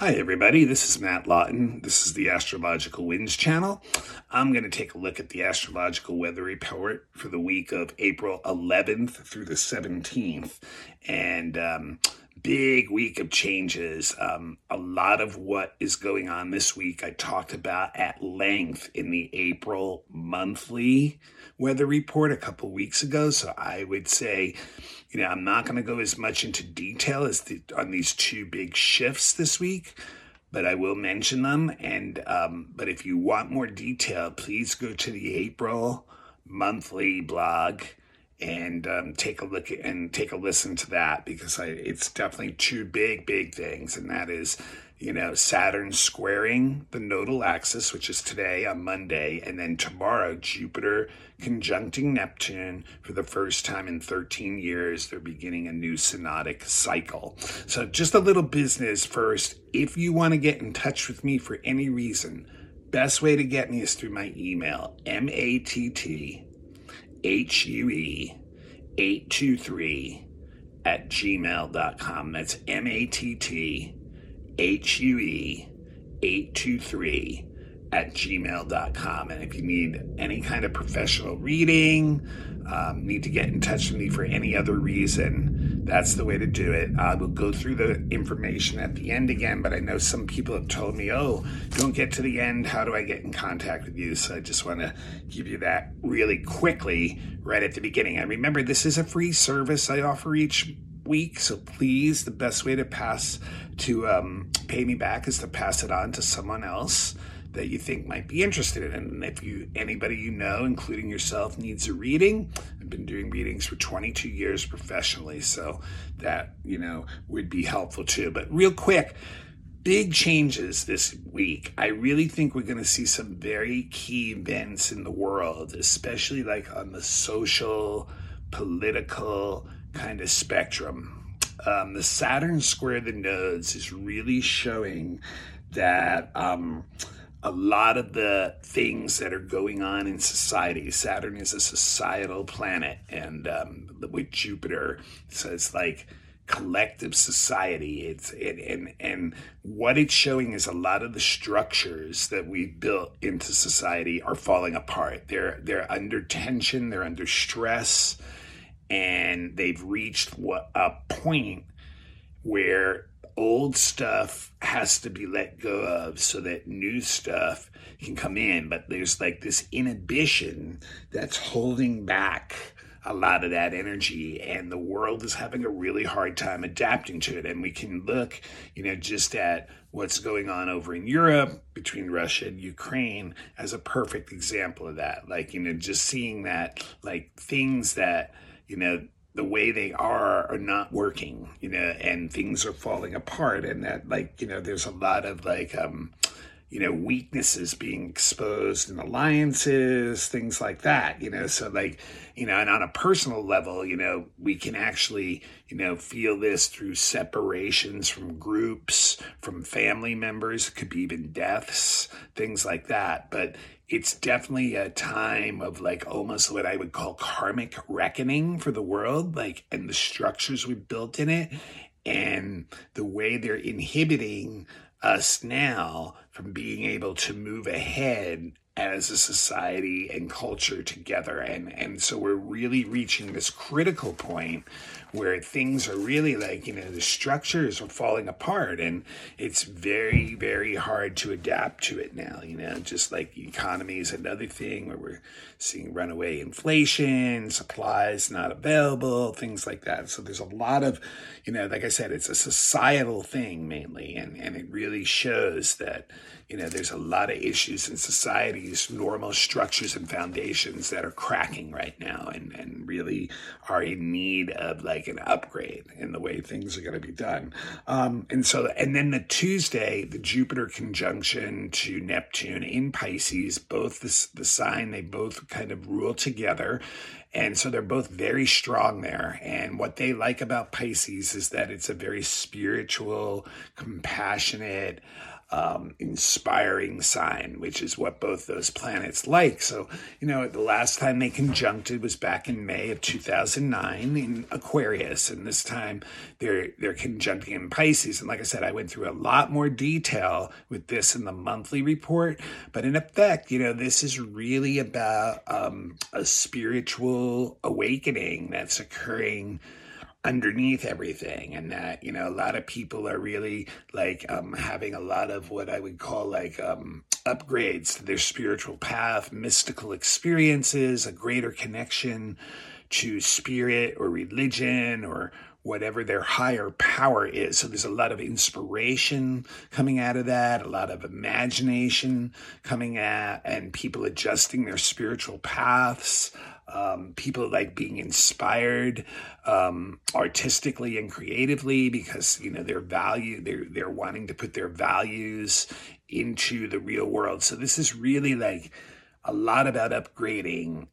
Hi, everybody. This is Matt Lauten. This is the Astrological Winds channel. I'm going to take a look at the astrological weather report for the week of April 11th through the 17th. And um, big week of changes. Um, a lot of what is going on this week, I talked about at length in the April monthly weather report a couple weeks ago. So I would say, you know, I'm not going to go as much into detail as the, on these two big shifts this week, but I will mention them. And um, but if you want more detail, please go to the April monthly blog and um, take a look at, and take a listen to that because I, it's definitely two big big things, and that is you know, Saturn squaring the nodal axis, which is today on Monday, and then tomorrow, Jupiter conjuncting Neptune for the first time in 13 years. They're beginning a new synodic cycle. So, just a little business first. If you want to get in touch with me for any reason, best way to get me is through my email, M A T T H U E 823 at gmail.com. That's M A T T HUE 823 at gmail.com. And if you need any kind of professional reading, um, need to get in touch with me for any other reason, that's the way to do it. I will go through the information at the end again, but I know some people have told me, oh, don't get to the end. How do I get in contact with you? So I just want to give you that really quickly right at the beginning. And remember, this is a free service I offer each week. So please, the best way to pass to um, pay me back is to pass it on to someone else that you think might be interested in. And if you anybody you know, including yourself, needs a reading, I've been doing readings for 22 years professionally, so that you know would be helpful too. But real quick. Big changes this week. I really think we're going to see some very key events in the world, especially like on the social, political, kind of spectrum. Um, the Saturn square the nodes is really showing that um, a lot of the things that are going on in society. Saturn is a societal planet, and um, with Jupiter, so it's like collective society. It's it, and and what it's showing is a lot of the structures that we built into society are falling apart. They're they're under tension. They're under stress and they've reached a point where old stuff has to be let go of so that new stuff can come in. But there's like this inhibition that's holding back a lot of that energy and the world is having a really hard time adapting to it. And we can look you know just at what's going on over in Europe between Russia and Ukraine as a perfect example of that. Like you know just seeing that like things that you know, the way they are are not working, you know, and things are falling apart. And that, like, you know, there's a lot of like, um, you know, weaknesses being exposed in alliances, things like that, you know. So, like, you know, and on a personal level, you know, we can actually, you know, feel this through separations from groups, from family members, it could be even deaths, things like that. But it's definitely a time of like almost what I would call karmic reckoning for the world, like, and the structures we built in it and the way they're inhibiting us now from being able to move ahead as a society and culture together. And, and so we're really reaching this critical point where things are really like, you know, the structures are falling apart and it's very, very hard to adapt to it now. You know, just like the economy is another thing where we're seeing runaway inflation, supplies not available, things like that. So there's a lot of, you know, like I said, it's a societal thing mainly. And, and it really shows that, you know, there's a lot of issues in society's normal structures and foundations that are cracking right now and, and really are in need of like an upgrade in the way things are going to be done. Um, and so, and then the Tuesday, the Jupiter conjunction to Neptune in Pisces, both the sign, they both kind of rule together. And so they're both very strong there. And what they like about Pisces is that it's a very spiritual, compassionate, um, inspiring sign, which is what both those planets like. So, you know, the last time they conjuncted was back in May of 2009 in Aquarius, and this time they're they're conjuncting in Pisces. And like I said, I went through a lot more detail with this in the monthly report, but in effect, you know, this is really about um, a spiritual awakening that's occurring underneath everything and that you know a lot of people are really like um having a lot of what i would call like um upgrades to their spiritual path mystical experiences a greater connection to spirit or religion or whatever their higher power is. So there's a lot of inspiration coming out of that, a lot of imagination coming at, and people adjusting their spiritual paths um, people like being inspired um, artistically and creatively because you know their value they're they're wanting to put their values into the real world. So this is really like a lot about upgrading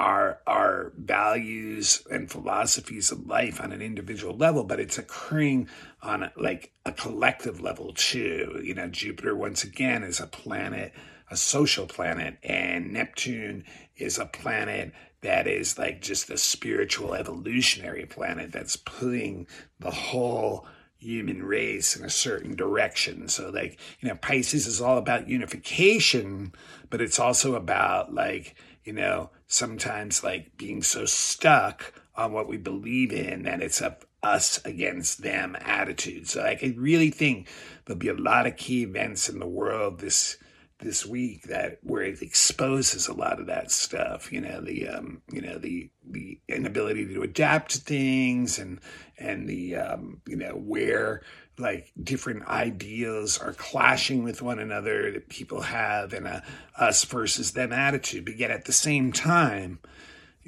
our our values and philosophies of life on an individual level but it's occurring on like a collective level too. You know jupiter once again is a planet a social planet and neptune is a planet that is like just a spiritual evolutionary planet that's putting the whole human race in a certain direction. So like, you know, Pisces is all about unification, but it's also about like, you know, sometimes like being so stuck on what we believe in that it's a us against them attitude. So like, I really think there'll be a lot of key events in the world this this week that where it exposes a lot of that stuff you know the um you know the the inability to adapt to things and and the um you know where like different ideas are clashing with one another that people have in a us versus them attitude. But yet at the same time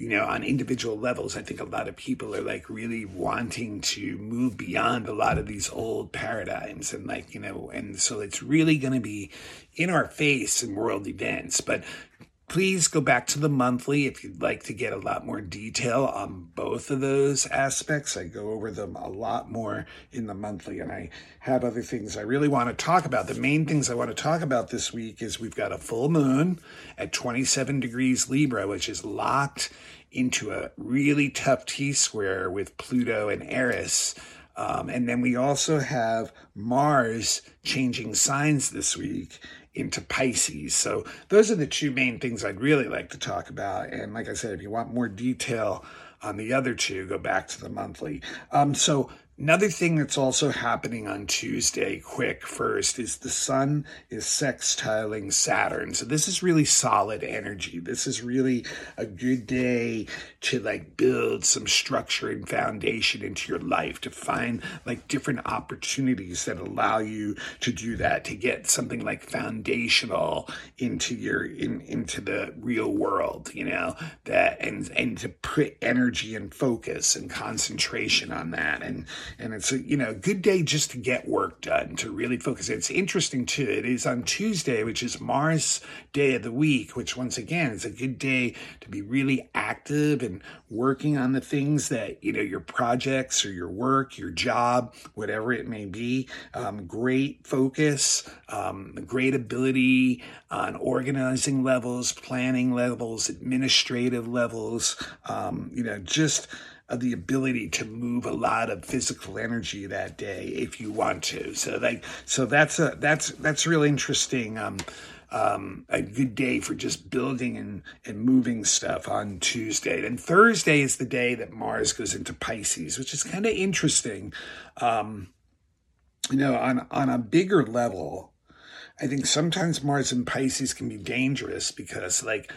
you know, on individual levels, I think a lot of people are like really wanting to move beyond a lot of these old paradigms. And like, you know, and so it's really going to be in our face in world events. But please go back to the monthly if you'd like to get a lot more detail on both of those aspects. I go over them a lot more in the monthly, and I have other things I really want to talk about. The main things I want to talk about this week is we've got a full moon at 27 degrees Libra, which is locked into a really tough T square with Pluto and Eris. Um, and then we also have Mars changing signs this week into Pisces. So those are the two main things I'd really like to talk about. And like I said, if you want more detail on the other two, go back to the monthly. Um, so Another thing that's also happening on Tuesday, quick first, is the sun is sextiling Saturn. So this is really solid energy. This is really a good day to like build some structure and foundation into your life, to find like different opportunities that allow you to do that, to get something like foundational into your in into the real world, you know, that and and to put energy and focus and concentration on that. And and it's a you know a good day just to get work done to really focus. It's interesting too. It is on tuesday which is mars day of the week which once again is a good day to be really active and working on the things that you know your projects or your work your job whatever it may be. Um, great focus um, great ability on organizing levels planning levels administrative levels um, you know just the ability to move a lot of physical energy that day if you want to. So like so that's a that's that's real interesting. Um, um, a good day for just building and, and moving stuff on Tuesday. And Thursday is the day that Mars goes into Pisces, which is kind of interesting. Um, you know, on on a bigger level, I think sometimes Mars and Pisces can be dangerous because like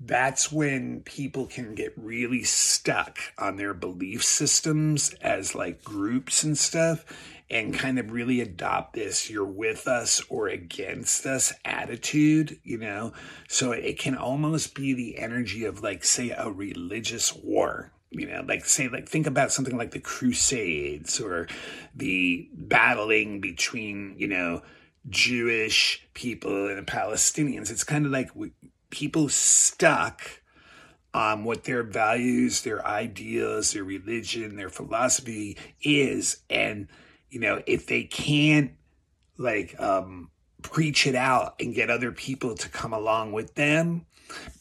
that's when people can get really stuck on their belief systems as like groups and stuff and kind of really adopt this you're with us or against us attitude, you know? So it can almost be the energy of like, say, a religious war. You know, like say, like think about something like the Crusades or the battling between, you know, Jewish people and Palestinians. It's kind of like people stuck on what their values, their ideas, their religion, their philosophy is. And, you know, if they can't like um, preach it out and get other people to come along with them,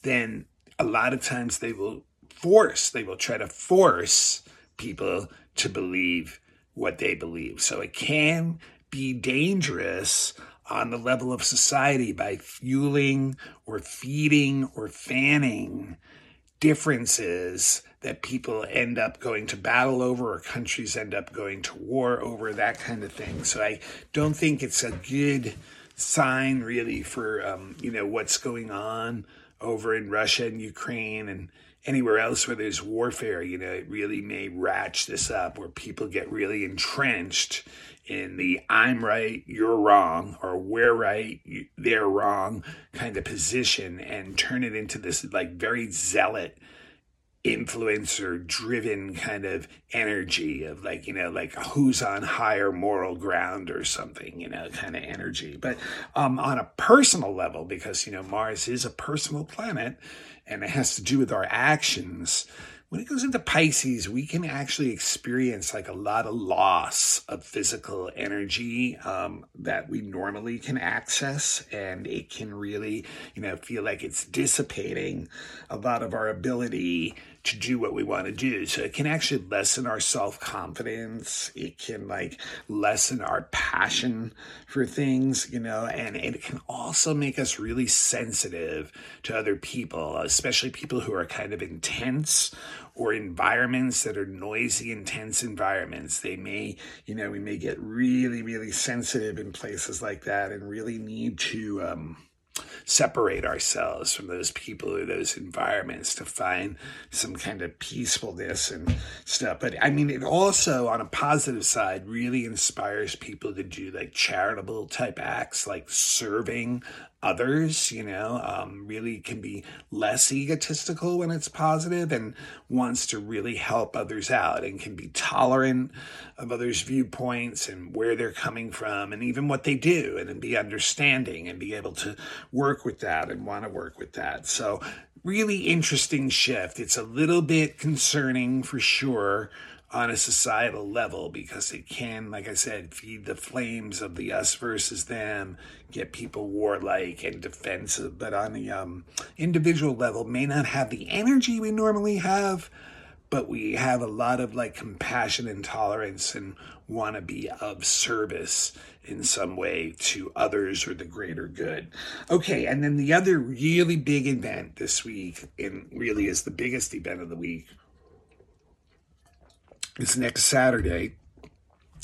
then a lot of times they will force, they will try to force people to believe what they believe. So it can be dangerous on the level of society by fueling or feeding or fanning differences that people end up going to battle over or countries end up going to war over, that kind of thing. So I don't think it's a good sign really for um, you know what's going on over in Russia and Ukraine and anywhere else where there's warfare, you know, it really may ratchet this up where people get really entrenched in the I'm right, you're wrong, or we're right, they're wrong kind of position and turn it into this like very zealot influencer driven kind of energy of like you know like who's on higher moral ground or something you know kind of energy. But um on a personal level because you know mars is a personal planet and it has to do with our actions when it goes into Pisces, we can actually experience like a lot of loss of physical energy um, that we normally can access. And it can really, you know, feel like it's dissipating a lot of our ability to do what we want to do. So it can actually lessen our self confidence. It can like lessen our passion for things, you know, and it can also make us really sensitive to other people, especially people who are kind of intense or environments that are noisy, intense environments. They may, you know, we may get really, really sensitive in places like that and really need to, um, separate ourselves from those people or those environments to find some kind of peacefulness and stuff. But I mean, it also, on a positive side, really inspires people to do like charitable type acts like serving others, you know, um, really can be less egotistical when it's positive and wants to really help others out and can be tolerant of others' viewpoints and where they're coming from and even what they do and be understanding and be able to work with that and want to work with that. So, really interesting shift. It's a little bit concerning for sure on a societal level because it can, like I said, feed the flames of the us versus them, get people warlike and defensive, but on the um, individual level, may not have the energy we normally have, but we have a lot of like compassion and tolerance and want to be of service in some way to others or the greater good. Okay, and then the other really big event this week, and really is the biggest event of the week, this next Saturday,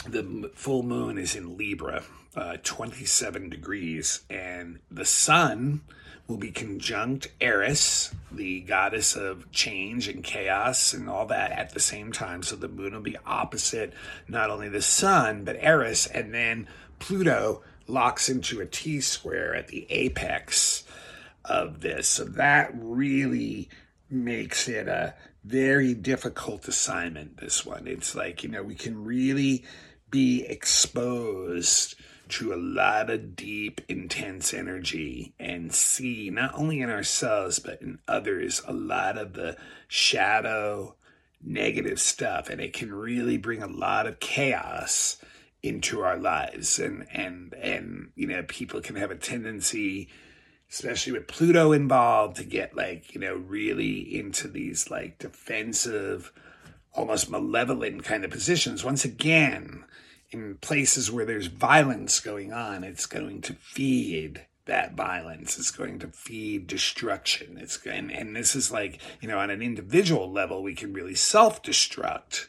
the full moon is in Libra, uh, 27 degrees, and the sun will be conjunct Eris, the goddess of change and chaos and all that at the same time. So the moon will be opposite not only the sun, but Eris, and then Pluto locks into a T square at the apex of this. So that really makes it a very difficult assignment, this one. It's like, you know, we can really be exposed to a lot of deep, intense energy and see, not only in ourselves, but in others, a lot of the shadow, negative stuff. And it can really bring a lot of chaos into our lives. And, and, and, you know, people can have a tendency especially with Pluto involved, to get like, you know, really into these like defensive, almost malevolent kind of positions. Once again, in places where there's violence going on, it's going to feed that violence. It's going to feed destruction. It's and, and this is like, you know, on an individual level, we can really self-destruct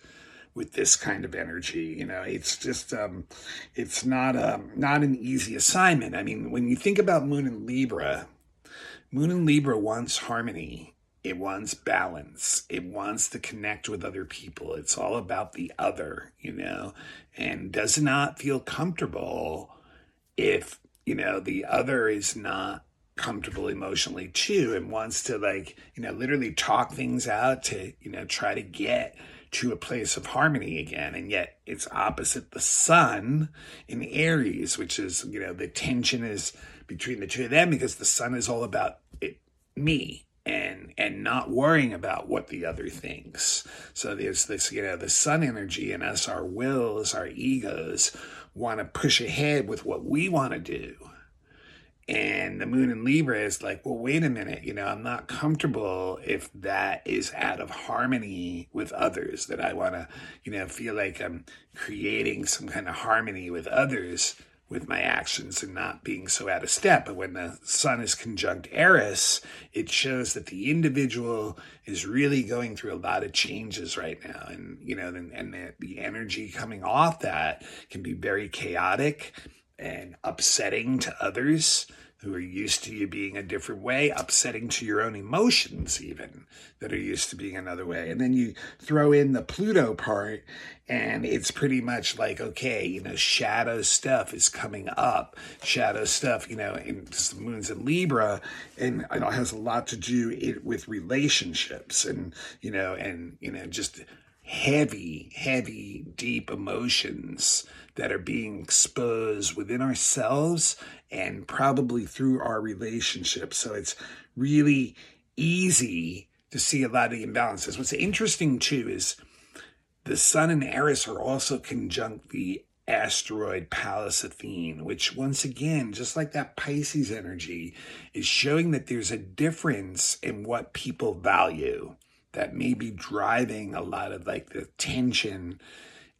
with this kind of energy. You know, it's just um, it's not a um, not an easy assignment. I mean, when you think about Moon and Libra, Moon and Libra wants harmony. It wants balance. It wants to connect with other people. It's all about the other, you know, and does not feel comfortable if, you know, the other is not comfortable emotionally too and wants to like, you know, literally talk things out to, you know, try to get to a place of harmony again. And yet it's opposite the sun in Aries, which is, you know, the tension is between the two of them because the sun is all about it, me and and not worrying about what the other thinks. So there's this, you know, the sun energy in us, our wills, our egos want to push ahead with what we want to do. And the moon in Libra is like, well, wait a minute, you know, I'm not comfortable if that is out of harmony with others, that I want to, you know, feel like I'm creating some kind of harmony with others with my actions and not being so out of step. But when the sun is conjunct Eris, it shows that the individual is really going through a lot of changes right now. And, you know, and, and the, the energy coming off that can be very chaotic and upsetting to others who are used to you being a different way, upsetting to your own emotions, even that are used to being another way. And then you throw in the Pluto part, and it's pretty much like, okay, you know, shadow stuff is coming up. Shadow stuff, you know, in the moon's in Libra, and it has a lot to do with relationships and, you know, and, you know, just heavy, heavy, deep emotions that are being exposed within ourselves and probably through our relationships. So it's really easy to see a lot of the imbalances. What's interesting too is the Sun and Eris are also conjunct the asteroid Pallas Athene, which once again, just like that Pisces energy, is showing that there's a difference in what people value that may be driving a lot of like the tension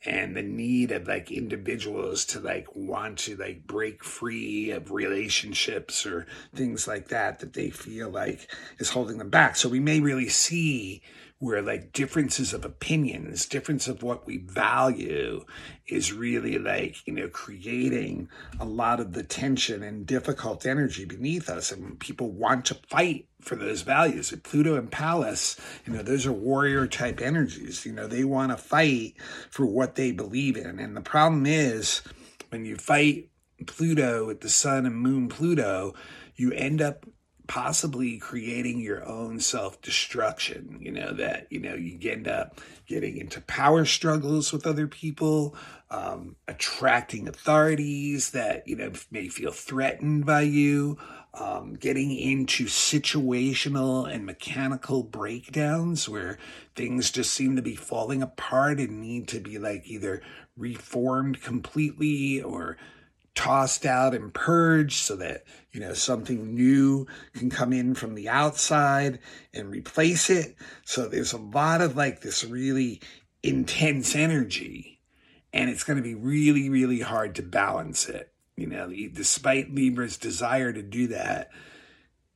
and the need of like individuals to like want to like break free of relationships or things like that that they feel like is holding them back. So we may really see where like differences of opinions, difference of what we value is really like, you know, creating a lot of the tension and difficult energy beneath us. And people want to fight for those values. Pluto and Pallas, you know, those are warrior type energies. You know, they want to fight for what they believe in. And the problem is when you fight Pluto with the sun and moon Pluto, you end up possibly creating your own self destruction. You know, that, you know, you end up getting into power struggles with other people, um, attracting authorities that, you know, may feel threatened by you, um, getting into situational and mechanical breakdowns where things just seem to be falling apart and need to be like either reformed completely or tossed out and purged so that you know something new can come in from the outside and replace it. So there's a lot of like this really intense energy and it's going to be really really hard to balance it. You know despite libra's desire to do that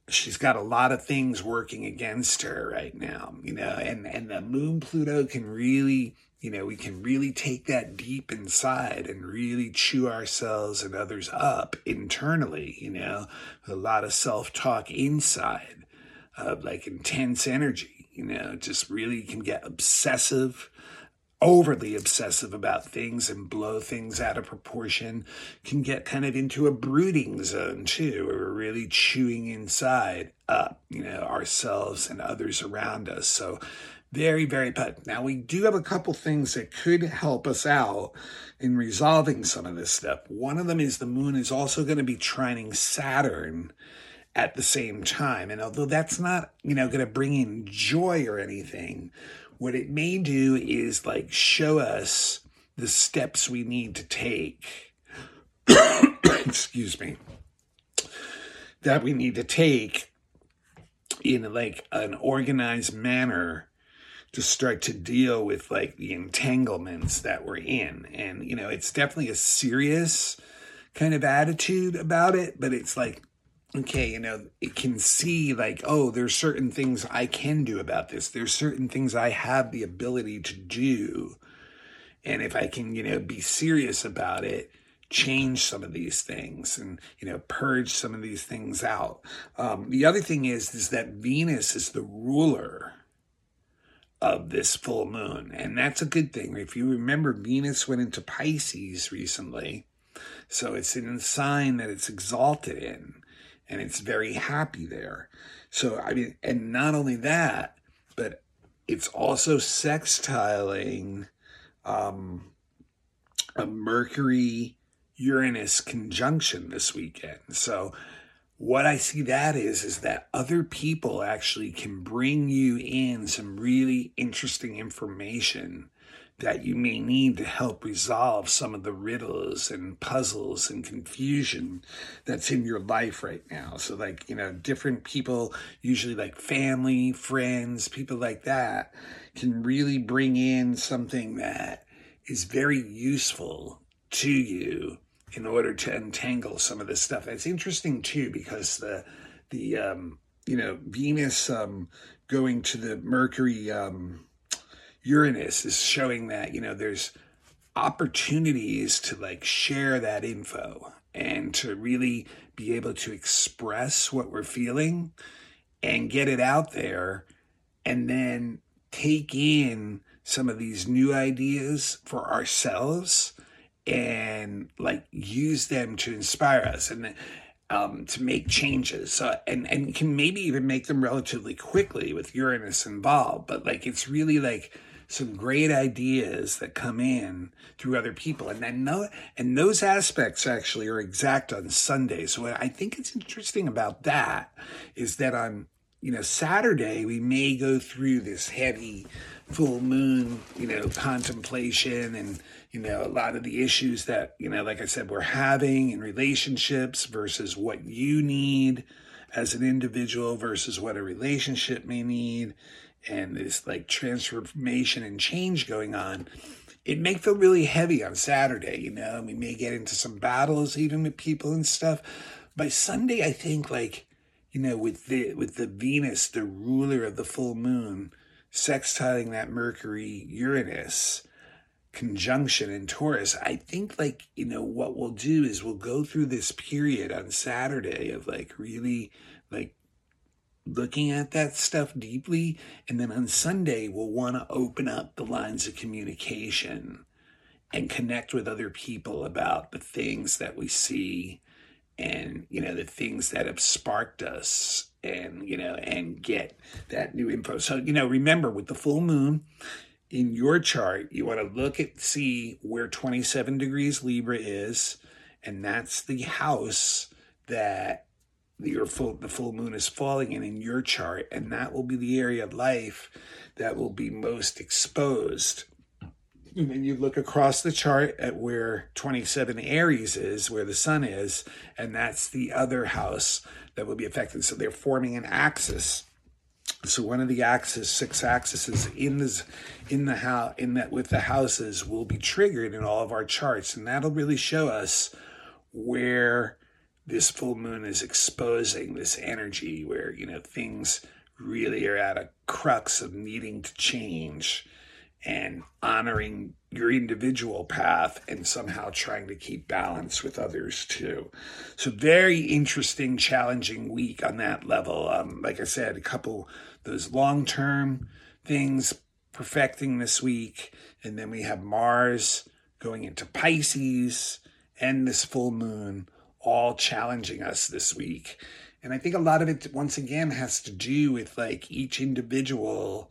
she's got a lot of things working against her right now you know and and the moon pluto can really you know, we can really take that deep inside and really chew ourselves and others up internally, you know, a lot of self talk inside, of like intense energy, you know, just really can get obsessive, overly obsessive about things and blow things out of proportion, can get kind of into a brooding zone too, where we're really chewing inside up, you know, ourselves and others around us. So, very, very put. Now, we do have a couple things that could help us out in resolving some of this stuff. One of them is the moon is also going to be trining Saturn at the same time. And although that's not, you know, going to bring in joy or anything, what it may do is like show us the steps we need to take. Excuse me. That we need to take in like an organized manner to start to deal with like the entanglements that we're in. And, you know, it's definitely a serious kind of attitude about it, but it's like, okay, you know, it can see like, oh, there's certain things I can do about this. There's certain things I have the ability to do. And if I can, you know, be serious about it, change some of these things and you know purge some of these things out um, the other thing is is that venus is the ruler of this full moon. And that's a good thing. If you remember, Venus went into Pisces recently. So it's in a sign that it's exalted in and it's very happy there. So, I mean, and not only that, but it's also sextiling um, a Mercury Uranus conjunction this weekend. So, what I see that is, is that other people actually can bring you in some really interesting information that you may need to help resolve some of the riddles and puzzles and confusion that's in your life right now. So, like, you know, different people, usually like family, friends, people like that, can really bring in something that is very useful to you in order to untangle some of this stuff. It's interesting too because the the um, you know Venus um, going to the Mercury um, Uranus is showing that you know there's opportunities to like share that info and to really be able to express what we're feeling and get it out there and then take in some of these new ideas for ourselves and like use them to inspire us and um, to make changes. So, and and can maybe even make them relatively quickly with Uranus involved. But like it's really like some great ideas that come in through other people, and then no, and those aspects actually are exact on Sunday. So what I think it's interesting about that is that on you know Saturday we may go through this heavy full moon, you know, contemplation and, you know, a lot of the issues that, you know, like I said, we're having in relationships versus what you need as an individual versus what a relationship may need. And this like transformation and change going on. It may feel really heavy on Saturday, you know, we may get into some battles even with people and stuff. By Sunday, I think like, you know, with the with the Venus, the ruler of the full moon, sextiling that Mercury Uranus conjunction in Taurus, I think like, you know, what we'll do is we'll go through this period on Saturday of like really like looking at that stuff deeply. And then on Sunday, we'll want to open up the lines of communication and connect with other people about the things that we see and, you know, the things that have sparked us and you know and get that new info. So you know remember with the full moon in your chart you want to look at see where 27 degrees libra is and that's the house that your full the full moon is falling in in your chart and that will be the area of life that will be most exposed. And then you look across the chart at where 27 Aries is, where the sun is, and that's the other house that will be affected. So they're forming an axis. So one of the axes, six axes in this, in the house, in that with the houses will be triggered in all of our charts, and that'll really show us where this full moon is exposing this energy, where you know things really are at a crux of needing to change and honoring your individual path and somehow trying to keep balance with others too. So very interesting, challenging week on that level. Um, like I said, a couple those long term things perfecting this week, and then we have Mars going into Pisces and this full moon all challenging us this week. And I think a lot of it once again has to do with like each individual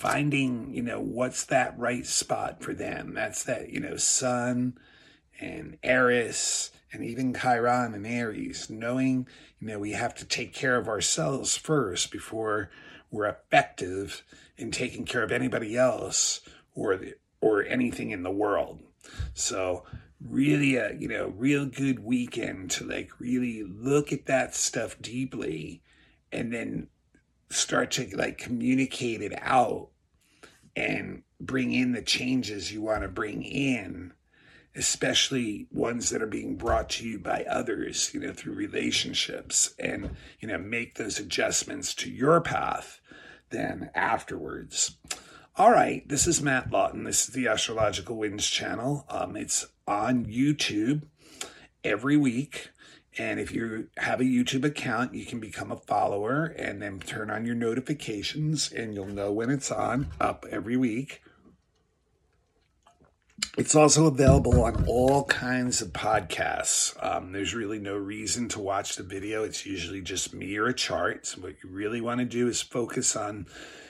finding, you know, what's that right spot for them. That's that, you know, Sun and Eris and even Chiron and Aries, knowing, you know, we have to take care of ourselves first before we're effective in taking care of anybody else or the, or anything in the world. So really a you know real good weekend to like really look at that stuff deeply and then start to like communicate it out and bring in the changes you want to bring in especially ones that are being brought to you by others you know through relationships and you know make those adjustments to your path then afterwards. All right this is matt lauten. This is the astrological winds channel. Um, it's on youtube every week and if you have a YouTube account, you can become a follower and then turn on your notifications and you'll know when it's on up every week. It's also available on all kinds of podcasts. Um, there's really no reason to watch the video. It's usually just me or a chart. So what you really want to do is focus on,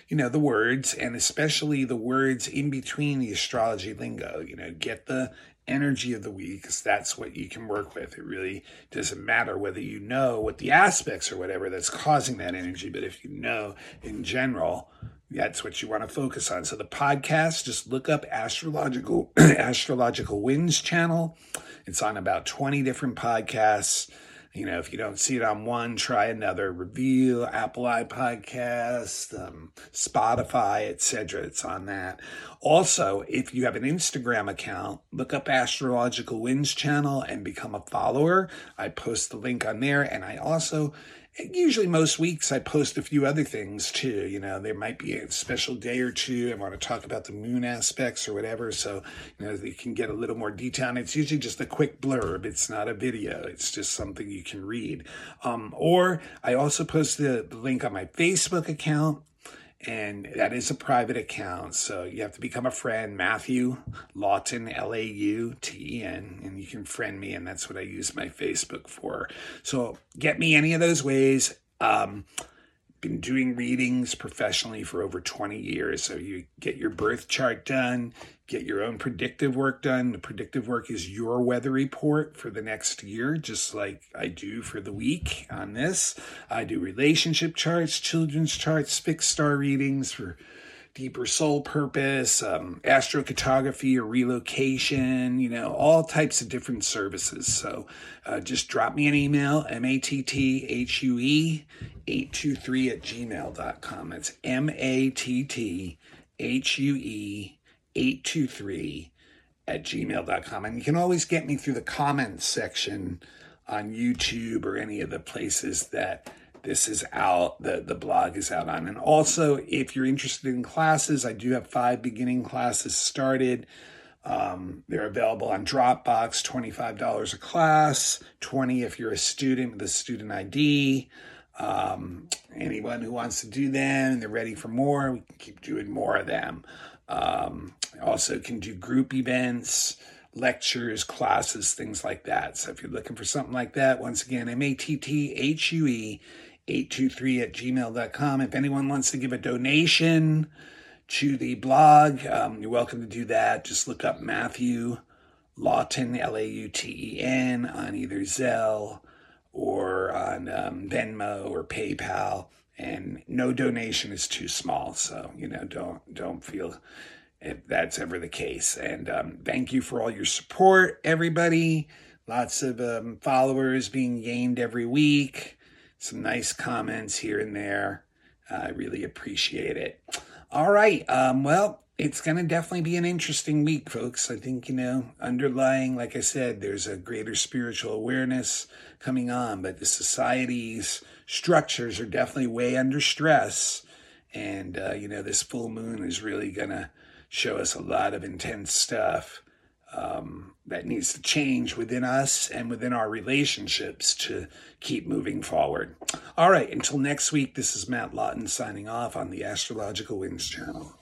you know, the words and especially the words in between the astrology lingo. You know, get the energy of the week because that's what you can work with. It really doesn't matter whether you know what the aspects or whatever that's causing that energy, but if you know in general, that's what you want to focus on. So the podcast, just look up astrological astrological winds channel. It's on about 20 different podcasts. You know, if you don't see it on one, try another. review, Apple iPodcast, um, Spotify, etc. It's on that. Also, if you have an Instagram account, look up Astrological Winds channel and become a follower. I post the link on there, and I also usually most weeks I post a few other things too. You know, there might be a special day or two. I want to talk about the moon aspects or whatever. So, you know, you can get a little more detail. And it's usually just a quick blurb. It's not a video. It's just something you can read. Um, or I also post the, the link on my Facebook account and that is a private account. So you have to become a friend, Matthew Lauten, L A U T E N, and you can friend me, and that's what I use my Facebook for. So get me any of those ways. Um, been doing readings professionally for over 20 years. So you get your birth chart done, get your own predictive work done. The predictive work is your weather report for the next year, just like I do for the week on this. I do relationship charts, children's charts, fixed star readings for deeper soul purpose, um, astrocartography or relocation, you know, all types of different services. So uh, just drop me an email, M A T T H U E 823 at gmail.com. That's M A T T H U E 823 at gmail.com. And you can always get me through the comments section on YouTube or any of the places that this is out, the, the blog is out on. And also, if you're interested in classes, I do have five beginning classes started. Um, they're available on Dropbox, $25 a class, 20 if you're a student with a student ID. Um, anyone who wants to do them and they're ready for more, we can keep doing more of them. Um, also can do group events, lectures, classes, things like that. So if you're looking for something like that, once again, M-A-T-T-H-U-E 823 at gmail.com. If anyone wants to give a donation to the blog, um, you're welcome to do that. Just look up Matthew Lauten, L A U T E N, on either Zelle or on um, Venmo or PayPal. And no donation is too small, so you know don't don't feel if that's ever the case. And um, thank you for all your support, everybody. Lots of um, followers being gained every week some nice comments here and there. I really appreciate it. All right. Um, well, it's going to definitely be an interesting week, folks. I think, you know, underlying, like I said, there's a greater spiritual awareness coming on, but the society's structures are definitely way under stress. And, uh, you know, this full moon is really going to show us a lot of intense stuff um, that needs to change within us and within our relationships to keep moving forward. All right, until next week, this is Matt Lauten signing off on the Astrological Winds channel.